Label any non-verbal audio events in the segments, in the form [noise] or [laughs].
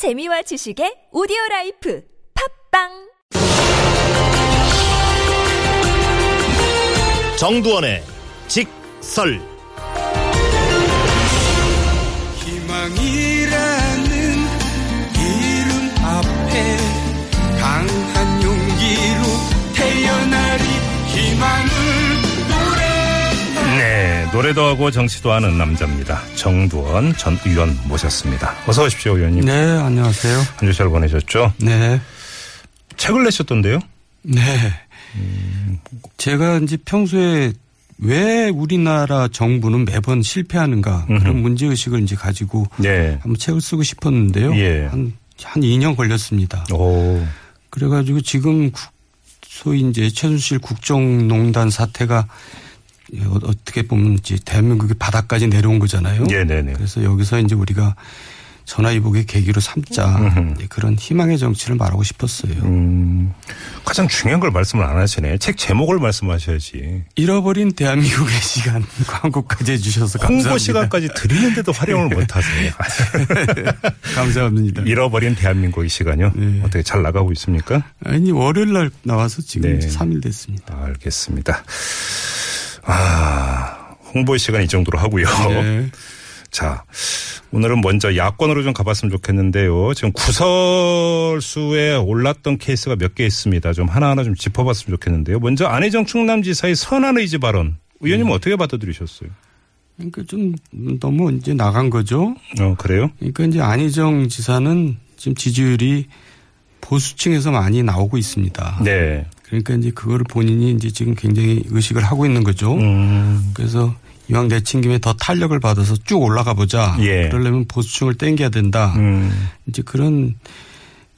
재미와 지식의 오디오 life 팟빵! 정두언의 직설 노래도 하고 정치도 하는 남자입니다. 정두언 전 의원 모셨습니다. 어서 오십시오, 의원님. 네, 안녕하세요. 한 주 잘 보내셨죠? 네. 책을 내셨던데요? 네. 제가 이제 평소에 왜 우리나라 정부는 매번 실패하는가 그런 문제 의식을 이제 가지고 네. 한번 책을 쓰고 싶었는데요. 예. 한, 한 2년 걸렸습니다. 오, 그래가지고 지금 국- 소위 이제 최순실 국정농단 사태가 어- 어떻게 보면 이제 대한민국의 바닥까지 내려온 거잖아요. 네네네. 그래서 여기서 이제 우리가 전화위복의 계기로 삼자. 네, 그런 희망의 정치를 말하고 싶었어요. 음, 가장 중요한 걸 말씀을 안 하시네. 책 제목을 말씀하셔야지. 잃어버린 대한민국의 시간 [laughs] 광고까지 해주셔서 감사합니다. 홍보 시간까지 드리는데도 활용을 [laughs] 못 하세요. [laughs] 감사합니다. 잃어버린 대한민국의 시간요. 네. 어떻게 잘 나가고 있습니까? 아니 월요일 날 나와서 지금 네. 3일 됐습니다. 알겠습니다. 아, 홍보 시간 이 정도로 하고요. 네. [laughs] 자, 오늘은 먼저 야권으로 좀 가봤으면 좋겠는데요. 지금 구설수에 올랐던 케이스가 몇 개 있습니다. 좀 하나하나 좀 짚어봤으면 좋겠는데요. 먼저 안희정 충남지사의 선한 의지 발언. 의원님 은 어떻게 받아들이셨어요? 그러니까 좀 너무 이제 나간 거죠. 어, 그래요? 그러니까 이제 안희정 지사는 지금 지지율이 보수층에서 많이 나오고 있습니다. 네. 그러니까 이제 그거를 본인이 이제 지금 굉장히 의식을 하고 있는 거죠. 음, 그래서 이왕 내친 김에 더 탄력을 받아서 쭉 올라가 보자. 예. 그러려면 보수층을 땡겨야 된다. 음. 이제 그런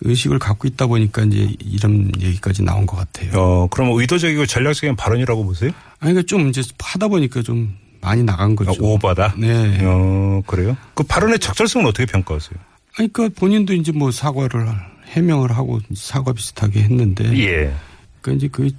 의식을 갖고 있다 보니까 이제 이런 얘기까지 나온 것 같아요. 어, 그럼 의도적이고 전략적인 발언이라고 보세요? 아니, 그러니까 좀 이제 하다 보니까 좀 많이 나간 거죠. 아, 오바다? 네. 어, 그래요? 그 발언의 적절성은 어떻게 평가하세요? 아니, 그러니까 본인도 이제 뭐 사과를 해명을 하고 사과 비슷하게 했는데. 예. 그러니까 이제 그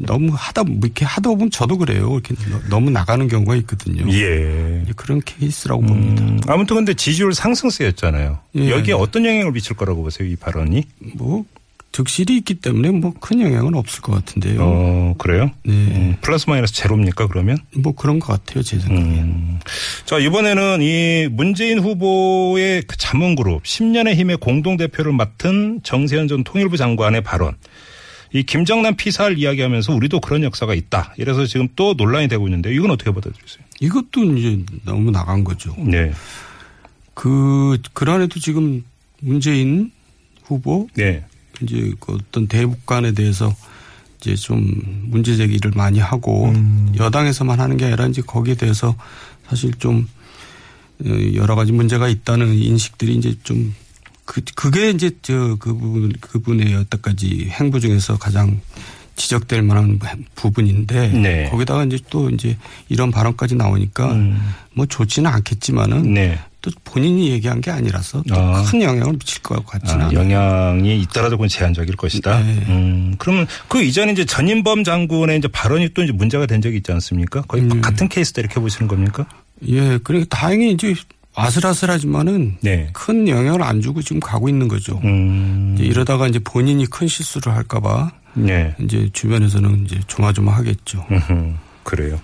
너무 하다 뭐 이렇게 하다 보면 저도 그래요. 이렇게 너- 너무 나가는 경우가 있거든요. 예. 그런 케이스라고 봅니다. 음, 아무튼 근데 지지율 상승세였잖아요. 예. 여기에 어떤 영향을 미칠 거라고 보세요, 이 발언이? 뭐 득실이 있기 때문에 뭐 큰 영향은 없을 것 같은데요. 어, 그래요? 네. 음, 플러스 마이너스 제로입니까, 그러면? 뭐 그런 것 같아요, 제 생각에. 음. 자, 이번에는 이 문재인 후보의 그 자문그룹 10년의 힘의 공동대표를 맡은 정세현 전 통일부 장관의 발언. 이 김정남 피살 이야기하면서 우리도 그런 역사가 있다. 이래서 지금 또 논란이 되고 있는데 이건 어떻게 받아들이세요? 이것도 이제 너무 나간 거죠. 네. 그, 그 안에도 지금 문재인 후보, 네. 이제 그 어떤 대북관에 대해서 이제 좀 문제 제기를 많이 하고 음. 여당에서만 하는 게 아니라 이제 거기에 대해서 사실 좀 어, 여러 가지 문제가 있다는 인식들이 이제 좀 그, 그게 이제 저 그 부분, 그분의 여태까지 행보 중에서 가장 지적될 만한 부분인데 네. 거기다가 이제 또 이제 이런 발언까지 나오니까 뭐 좋지는 않겠지만은 음. 네. 또 본인이 얘기한 게 아니라서 또 아. 큰 영향을 미칠 것 같지는 아, 않아요. 영향이 있더라도 그건 제한적일 것이다. 네. 음, 그러면 그 이전에 이제 전인범 장군의 이제 발언이 또 이제 문제가 된 적이 있지 않습니까? 거의 음. 같은 케이스다 이렇게 보시는 겁니까? 예, 그러니까 다행히 이제 아슬아슬하지만은 네. 큰 영향을 안 주고 지금 가고 있는 거죠. 음, 이제 이러다가 이제 본인이 큰 실수를 할까봐 네. 이제 주변에서는 이제 조마조마하겠죠. 음흠, 그래요.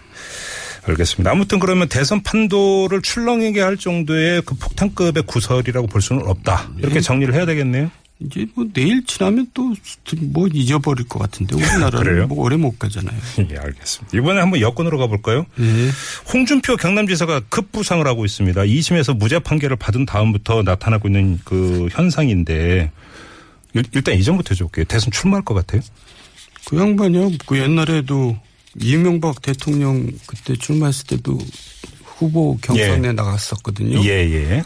알겠습니다. 아무튼 그러면 대선 판도를 출렁이게 할 정도의 그 폭탄급의 구설이라고 볼 수는 없다. 이렇게 예. 정리를 해야 되겠네요. 이제 뭐 내일 지나면 또 뭐 잊어버릴 것 같은데 그래요? 우리나라는 뭐 오래 못 가잖아요. [laughs] 예, 알겠습니다. 이번에 한번 여권으로 가볼까요? 네. 홍준표 경남지사가 급부상을 하고 있습니다. 2심에서 무죄 판결을 받은 다음부터 나타나고 있는 그 현상인데 일- 일단 이 점부터 해줄게요. 대선 출마할 것 같아요? 그 양반이요. 그 옛날에도 이명박 대통령 그때 출마했을 때도 후보 경선에 예. 나갔었거든요. 예, 예.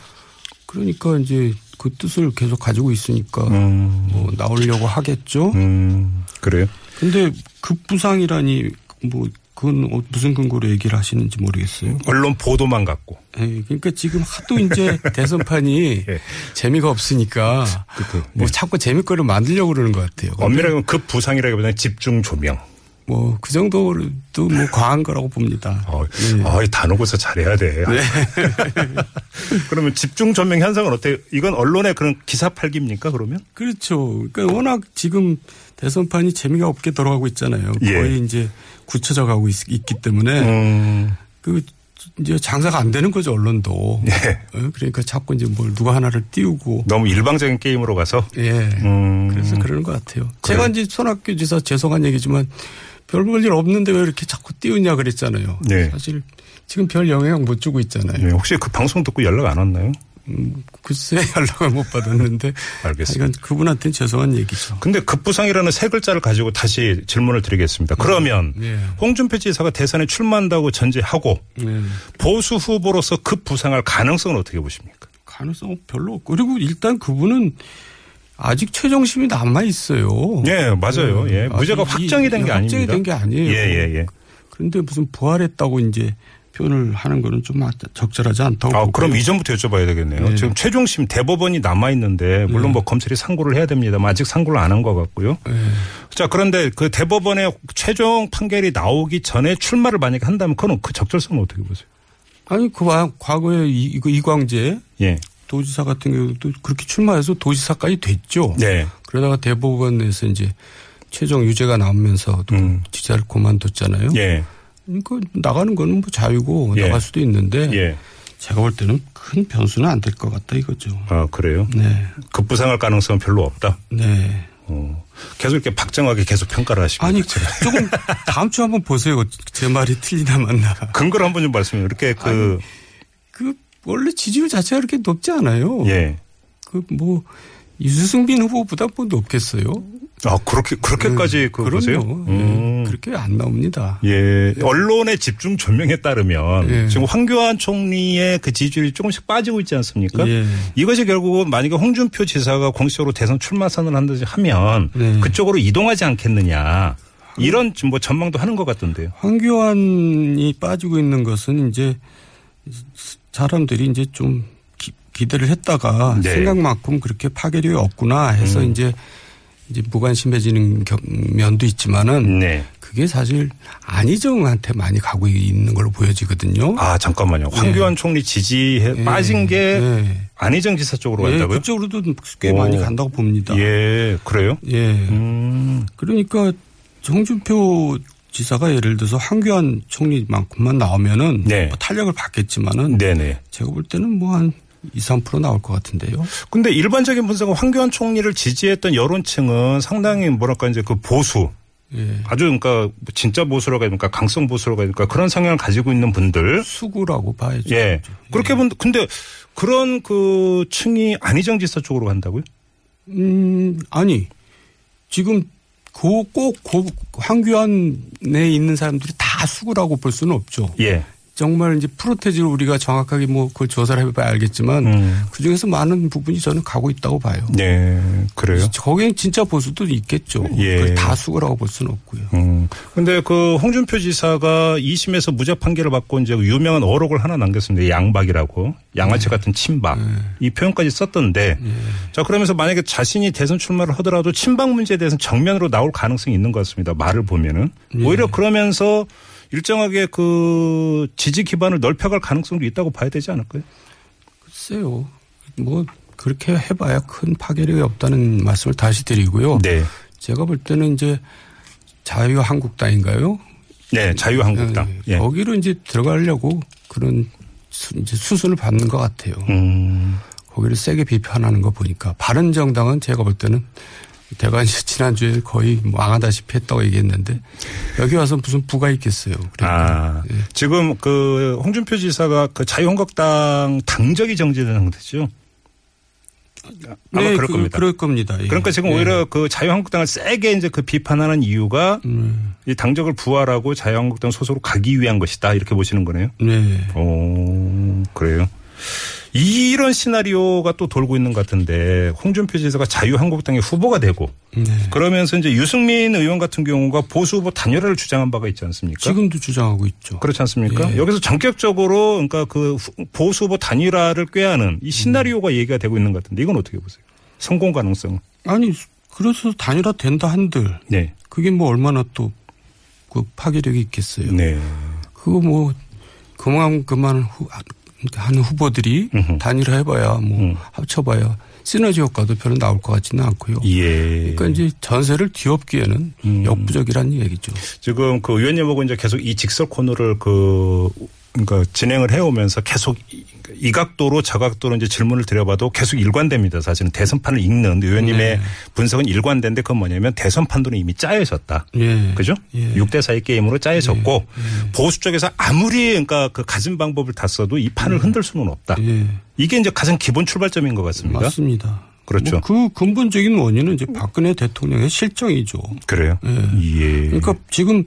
그러니까 이제 그 뜻을 계속 가지고 있으니까 음, 뭐 나오려고 하겠죠. 음, 그래요? 근데 급부상이라니 뭐 그건 어- 무슨 근거로 얘기를 하시는지 모르겠어요. 언론 보도만 갖고. 예, 그러니까 지금 하도 이제 [laughs] 대선판이 예. 재미가 없으니까 그, 그, 뭐 예. 자꾸 재미거리를 만들려고 그러는 것 같아요. 엄밀하게 보면 급부상이라기보다는 집중 조명. 뭐 그 정도도 뭐 과한 거라고 봅니다. 어, 네. 아, 이 단어고사 잘해야 돼. [laughs] 그러면 집중 전명 현상은 어때요? 이건 언론의 그런 기사 팔기입니까? 그러면? 그렇죠. 그러니까 워낙 지금 대선판이 재미가 없게 돌아가고 있잖아요. 예. 거의 이제 굳혀져 가고 있, 기 때문에 음, 그 이제 장사가 안 되는 거죠 언론도. 예. 어, 그러니까 자꾸 이제 뭘 누가 하나를 띄우고. 너무 일방적인 게임으로 가서. 예. 음. 그래서 그러는 것 같아요. 제가 이제 손학규 지사 죄송한 얘기지만 별 볼일 없는데 왜 이렇게 자꾸 띄우냐 그랬잖아요. 네. 사실 지금 별 영향 못 주고 있잖아요. 네, 혹시 그 방송 듣고 연락 안 왔나요? 음, 글쎄 [laughs] 연락을 못 받았는데. 알겠습니다. 이건 그분한테는 죄송한 얘기죠. 근데 급부상이라는 세 글자를 가지고 다시 질문을 드리겠습니다. 그러면 네. 홍준표 지사가 대선에 출마한다고 전제하고 네. 보수 후보로서 급부상할 가능성은 어떻게 보십니까? 가능성 별로 없고 그리고 일단 그분은 아직 최종심이 남아 있어요. 예, 맞아요. 예. 무죄가 아직 확정이 된게 어. 이- 아닙니다. 확정이 된 게 아니에요. 예, 예, 예. 그런데 무슨 부활했다고 이제 표현을 하는 거는 좀 적절하지 않다고. 아. 그럼 이전부터 여쭤봐야 되겠네요. 네. 지금 최종심 대법원이 남아 있는데 물론 뭐 검찰이 상고를 해야 됩니다만 아직 상고를 안 한 것 같고요. 네. 자, 그런데 그 대법원의 최종 판결이 나오기 전에 출마를 만약에 한다면 그건 그 적절성은 어떻게 보세요? 아니 그 와- 과거에 이, 이거 이광재 예. 도지사 같은 경우도 그렇게 출마해서 도지사까지 됐죠. 네. 그러다가 대법원에서 이제 최종 유죄가 나오면서 또 음. 지사를 그만뒀잖아요. 예. 그러니까 나가는 거는 뭐 자유고 예. 나갈 수도 있는데 예. 제가 볼 때는 큰 변수는 안 될 것 같다 이거죠. 아, 그래요? 네. 급부상할 가능성은 별로 없다. 네. 어. 계속 이렇게 박정하게 계속 평가를 하시고. 아니 [laughs] 조금 다음 주 한번 보세요. 제 말이 틀리나 맞나. 근거를 한번 좀 말씀해. 이렇게 그, 그 원래 지지율 자체가 그렇게 높지 않아요. 예. 그뭐 유승빈 후보보다 뭐 높겠어요. 아, 그렇게, 그렇게까지 네, 그 보세요? 그럼요. 음. 네, 그렇게 안 나옵니다. 예. 언론의 집중 조명에 따르면 예. 지금 황교안 총리의 그 지지율이 조금씩 빠지고 있지 않습니까? 예. 이것이 결국은 만약에 홍준표 지사가 공식적으로 대선 출마 선언을 한다지 하면 네. 그쪽으로 이동하지 않겠느냐. 이런 뭐 전망도 하는 것 같던데요. 황교안이 빠지고 있는 것은 이제 사람들이 이제 좀 기, 기대를 했다가 네. 생각만큼 그렇게 파괴력이 없구나 해서 음. 이제 이제 무관심해지는 겨- 면도 있지만은 네. 그게 사실 안희정한테 많이 가고 있는 걸로 보여지거든요. 아, 잠깐만요. 황교안 총리 지지에 예. 빠진 게 예. 안희정 지사 쪽으로 예, 간다고요? 그쪽으로도 꽤 오. 많이 간다고 봅니다. 예, 그래요? 예. 음. 그러니까 홍준표 지사가 예를 들어서 황교안 총리만큼만 나오면은 네. 뭐 탄력을 받겠지만은 네네. 제가 볼 때는 뭐한 2, 3% 나올 것 같은데요. 근데 일반적인 분석은 황교안 총리를 지지했던 여론층은 상당히 뭐랄까 이제 그 보수 예. 아주 그러니까 진짜 보수라고 해야 됩니까 강성 보수라고 해야 됩니까 그런 성향을 가지고 있는 분들 수구라고 봐야죠. 예 그렇게 본 근데 그런 그 층이 안희정 지사 쪽으로 간다고요? 음, 아니. 지금 그꼭 황교안에 있는 사람들이 다 수구라고 볼 수는 없죠. 예. 정말 이제 프로테지를 우리가 정확하게 뭐 그걸 조사를 해봐야 알겠지만 음. 그 중에서 많은 부분이 저는 가고 있다고 봐요. 네 그래요. 거기엔 진짜 보수도 있겠죠. 예. 그걸 다 수구라고 볼 수는 없고요. 음. 근데 그 홍준표 지사가 2심에서 무죄 판결을 받고 이제 유명한 어록을 하나 남겼습니다. 양박이라고. 양아치 같은 친박. 이 표현까지 썼던데. 자, 그러면서 만약에 자신이 대선 출마를 하더라도 친박 문제에 대해서 는 정면으로 나올 가능성이 있는 것 같습니다. 말을 보면은. 오히려 그러면서 일정하게 그 지지 기반을 넓혀갈 가능성도 있다고 봐야 되지 않을까요? 글쎄요. 뭐 그렇게 해봐야 큰 파괴력이 없다는 말씀을 다시 드리고요. 네. 제가 볼 때는 이제 자유한국당인가요? 네, 자유한국당. 예, 예. 거기로 이제 들어가려고 그런 수, 이제 수순을 받는 것 같아요. 음. 거기를 세게 비판하는 거 보니까 바른 정당은 제가 볼 때는 대가 이제 지난주에 거의 뭐 망하다시피 했다고 얘기했는데 여기 와서 무슨 부가 있겠어요. 그러니까. 아, 지금 그 홍준표 지사가 그 자유한국당 당적이 정지된 상태죠. 아마 네, 그럴 그, 겁니다. 그럴 겁니다. 예. 그러니까 지금 예. 오히려 그 자유한국당을 세게 이제 그 비판하는 이유가 음, 이 당적을 부활하고 자유한국당 소속으로 가기 위한 것이다 이렇게 보시는 거네요. 네. 오, 그래요. 이런 시나리오가 또 돌고 있는 것 같은데 홍준표 지사가 자유한국당의 후보가 되고 네. 그러면서 이제 유승민 의원 같은 경우가 보수 후보 단일화를 주장한 바가 있지 않습니까? 지금도 주장하고 있죠. 그렇지 않습니까? 예. 여기서 전격적으로 그러니까 그 후- 보수 후보 단일화를 꾀하는 이 시나리오가 얘기가 되고 있는 것 같은데 이건 어떻게 보세요? 성공 가능성. 아니 그래서 단일화 된다 한들 네. 그게 뭐 얼마나 또 그 파괴력이 있겠어요. 네. 그거 뭐 그만 그만 후, 한 후보들이 음흠. 단일화해봐야 뭐 음. 합쳐봐야 시너지 효과도 별로 나올 것 같지는 않고요. 예. 그러니까 이제 전세를 뒤엎기에는 음. 역부족이라는 얘기죠. 지금 그 의원님하고 이제 계속 이 직설 코너를 그 그러니까 진행을 해오면서 계속 이- 이 각도로 저 각도로 이제 질문을 드려봐도 계속 일관됩니다. 사실은 대선판을 읽는 의원님의 네. 분석은 일관된데 그건 뭐냐면 대선 판도는 이미 짜여졌다. 예. 그죠? 예. 육 6대 4의 게임으로 짜여졌고 보수 쪽에서 아무리 그러니까 그 가진 방법을 다 써도 이 판을 흔들 수는 없다. 예. 이게 이제 가장 기본 출발점인 것 같습니다. 맞습니다. 그렇죠. 뭐 그 근본적인 원인은 이제 박근혜 대통령의 실정이죠. 그래요? 예. 그러니까 지금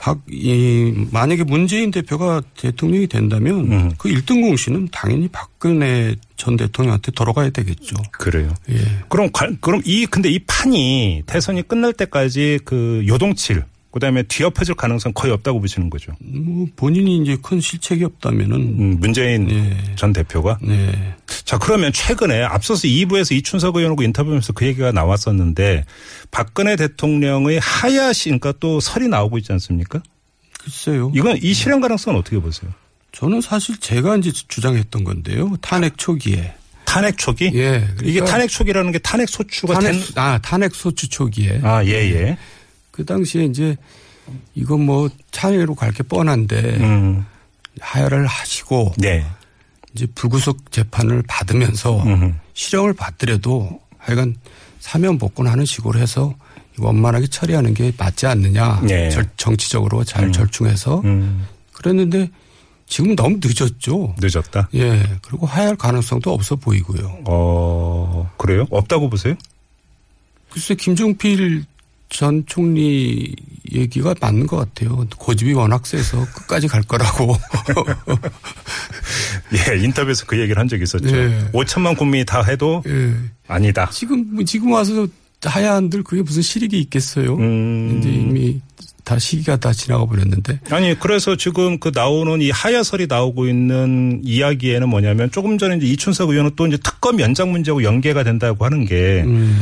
박, 이, 만약에 문재인 대표가 대통령이 된다면 음. 그 1등 공신은 당연히 박근혜 전 대통령한테 돌아가야 되겠죠. 그래요. 예. 그럼 관- 그럼 이 근데 이 판이 대선이 끝날 때까지 그 요동칠 그다음에 뒤엎어질 가능성 거의 없다고 보시는 거죠. 뭐 본인이 이제 큰 실책이 없다면은 음, 문재인 예. 전 대표가 네. 자 그러면 최근에 앞서서 2부에서 이춘석 의원하고 인터뷰하면서 그 얘기가 나왔었는데 박근혜 대통령의 하야시 그러니까 또 설이 나오고 있지 않습니까? 글쎄요. 이건 이 실현 가능성은 어떻게 보세요? 저는 사실 제가 이제 주장했던 건데요. 탄핵 초기에. 탄핵 초기? 예. 이게 그러니까 탄핵 초기라는 게 탄핵 소추가 탄핵, 된 아, 탄핵 소추 초기에. 아, 예, 예. 그 당시에 이제 이건 뭐 탄핵으로 갈 게 뻔한데 음. 하야를 하시고 네. 이제 불구속 재판을 받으면서 음흠. 실형을 받더라도 하여간 사면 복권하는 식으로 해서 원만하게 처리하는 게 맞지 않느냐. 네. 절- 정치적으로 잘 절충해서 음. 그랬는데 지금 너무 늦었죠. 늦었다. 예. 그리고 하야할 가능성도 없어 보이고요. 어, 그래요? 없다고 보세요? 글쎄 김종필 전 총리 얘기가 맞는 것 같아요. 고집이 워낙 세서 끝까지 갈 거라고. [laughs] 예, 인터뷰에서 그 얘기를 한 적이 있었죠. 예. 5천만 국민이 다 해도 예. 아니다. 지금 지금 와서 하야한들 그게 무슨 실익이 있겠어요? 음. 이제 이미 다 시기가 다 지나가 버렸는데. 아니, 그래서 지금 그 나오는 이 하야설이 나오고 있는 이야기에는 뭐냐면 조금 전에 이제 이춘석 의원은 또 이제 특검 연장 문제하고 연계가 된다고 하는 게 음.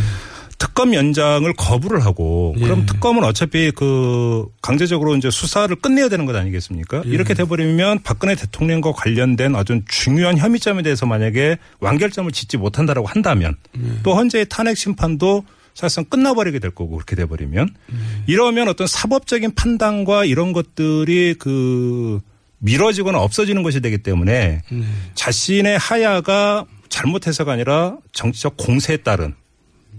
특검 연장을 거부를 하고 그럼 예. 특검은 어차피 그 강제적으로 이제 수사를 끝내야 되는 것 아니겠습니까? 예. 이렇게 돼버리면 박근혜 대통령과 관련된 아주 중요한 혐의점에 대해서 만약에 완결점을 짓지 못한다라고 한다면 예. 또 현재의 탄핵 심판도 사실상 끝나버리게 될 거고 그렇게 돼버리면 예. 이러면 어떤 사법적인 판단과 이런 것들이 그 미뤄지거나 없어지는 것이 되기 때문에 네. 자신의 하야가 잘못해서가 아니라 정치적 공세에 따른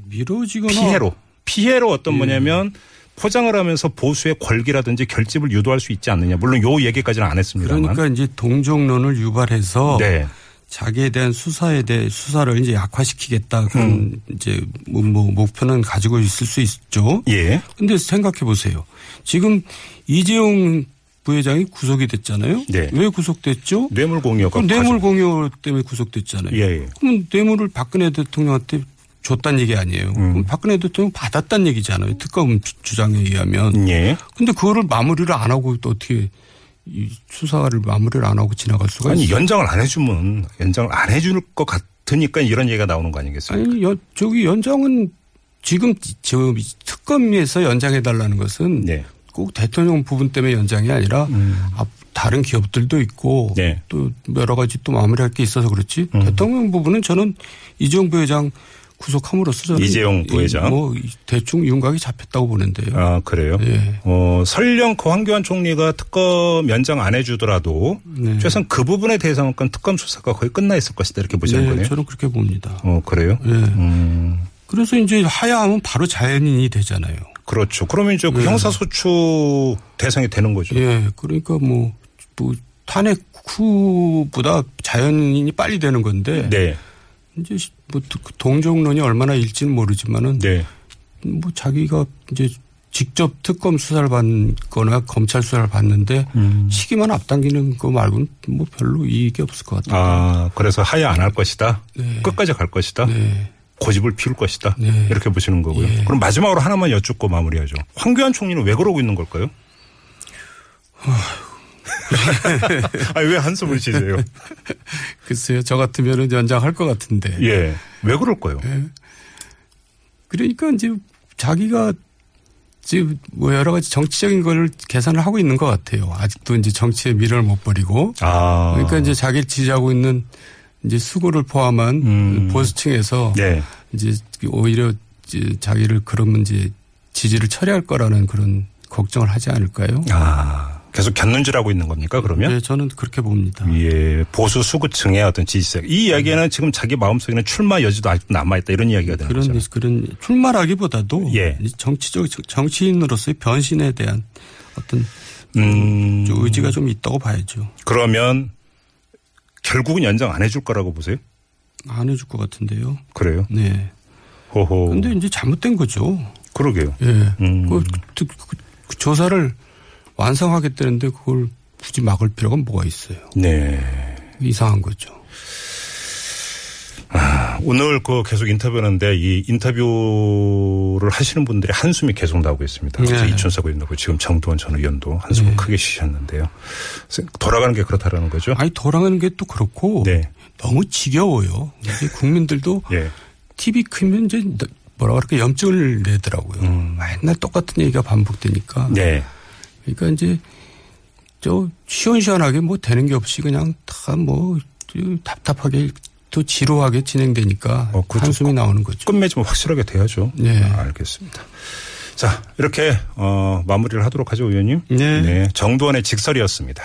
미뤄지거나 피해로 피해로 어떤 뭐냐면 포장을 하면서 보수의 권기라든지 결집을 유도할 수 있지 않느냐. 물론 요 얘기까지는 안 했습니다만. 그러니까 이제 동정론을 유발해서 네. 자기에 대한 수사에 대해 수사를 이제 약화시키겠다 그런 음. 이제 뭐, 뭐 목표는 가지고 있을 수 있죠. 예. 근데 생각해 보세요. 지금 이재용 부회장이 구속이 됐잖아요. 네. 왜 구속됐죠? 뇌물 공여가 그 뇌물 공여 때문에 구속됐잖아요. 예, 예. 그럼 뇌물을 박근혜 대통령한테 줬단 얘기 아니에요. 음. 박근혜 대통령 받았단 얘기잖아요. 특검 주- 주장에 의하면. 예. 근데 그거를 마무리를 안 하고 또 어떻게 이 수사를 마무리를 안 하고 지나갈 수가 아니 있어요? 연장을 안 해주면 연장을 안 해줄 것 같으니까 이런 얘기가 나오는 거 아니겠습니까? 아니, 연- 저기 연장은 지금 저 특검에서 연장해 달라는 것은 네. 꼭 대통령 부분 때문에 연장이 아니라 앞- 다른 기업들도 있고 네. 또 여러 가지 또 마무리할 게 있어서 그렇지 음. 대통령 부분은 저는 이재용 부회장 구속함으로써 저는 이재용 부회장. 뭐 대충 윤곽이 잡혔다고 보는데요. 아 그래요. 예. 어 설령 그 황교안 총리가 특검 연장 안 해주더라도 네. 최소한 그 부분에 대해서는 특검 수사가 거의 끝나 있을 것이다 이렇게 보시는 네, 거네요. 저는 그렇게 봅니다. 어 그래요. 예. 음. 그래서 이제 하야하면 바로 자연인이 되잖아요. 그렇죠. 그러면 이제 그 네. 형사소추 대상이 되는 거죠. 예, 그러니까 뭐, 뭐 탄핵 후보다 자연인이 빨리 되는 건데 네. 이제 뭐 동정론이 얼마나 일지는 모르지만은 네. 뭐 자기가 이제 직접 특검 수사를 받거나 검찰 수사를 받는데 음. 시기만 앞당기는 거 말고는 뭐 별로 이익이 없을 것 같아요. 아, 그래서 하야 안 할 것이다. 네. 끝까지 갈 것이다. 네. 고집을 피울 것이다. 네. 이렇게 보시는 거고요. 예. 그럼 마지막으로 하나만 여쭙고 마무리하죠. 황교안 총리는 왜 그러고 있는 걸까요? [laughs] 아, 왜 한숨을 쉬세요? [laughs] 글쎄요, 저 같으면은 연장할 것 같은데. 예. 왜 그럴까요? 그러니까 이제 자기가 지금 뭐 여러 가지 정치적인 걸 계산을 하고 있는 것 같아요. 아직도 이제 정치의 미래를 못 버리고. 아. 그러니까 이제 자기를 지지하고 있는 이제 수구를 포함한 음. 보수층에서 네. 이제 오히려 이제 자기를 그러면 이제 지지를 처리할 거라는 그런 걱정을 하지 않을까요? 아. 계속 견눈질하고 있는 겁니까 그러면? 네, 저는 그렇게 봅니다. 예, 보수 수구층의 어떤 지지세. 이 이야기는 지금 자기 마음속에는 출마 여지도 아직도 남아있다 이런 이야기가 되는 그런 거죠. 그런 출마라기보다도 예. 이 정치적 정치인으로서의 변신에 대한 어떤 음. 좀 의지가 좀 있다고 봐야죠. 그러면 결국은 연장 안 해줄 거라고 보세요? 안 해줄 것 같은데요. 그래요? 네. 호호. 근데 이제 잘못된 거죠. 그러게요. 예. 음. 그, 그, 그, 그 조사를 완성하겠다는데 그걸 굳이 막을 필요가 뭐가 있어요. 네. 이상한 거죠. 오늘 그 계속 인터뷰하는데 이 인터뷰를 하시는 분들이 한숨이 계속 나오고 있습니다. 그래서 네. 이춘석 의원도 지금 정두원 전 의원도 한숨을 크게 쉬셨는데요. 돌아가는 게 그렇다라는 거죠. 아니 돌아가는 게 또 그렇고 네. 너무 지겨워요. 이제 국민들도 [laughs] 예. TV 크면 이제 뭐라 그럴까 염증을 내더라고요. 맨날 똑같은 얘기가 반복되니까. 음. 네. 그러니까 이제 저 시원시원하게 뭐 되는 게 없이 그냥 다 뭐 답답하게 또 지루하게 진행되니까 어, 그렇죠. 한숨이 나오는 거죠. 끝맺이 좀 확실하게 돼야죠. 네. 아, 알겠습니다. 자, 이렇게 어, 마무리를 하도록 하죠, 의원님. 네. 정두원의 직설이었습니다.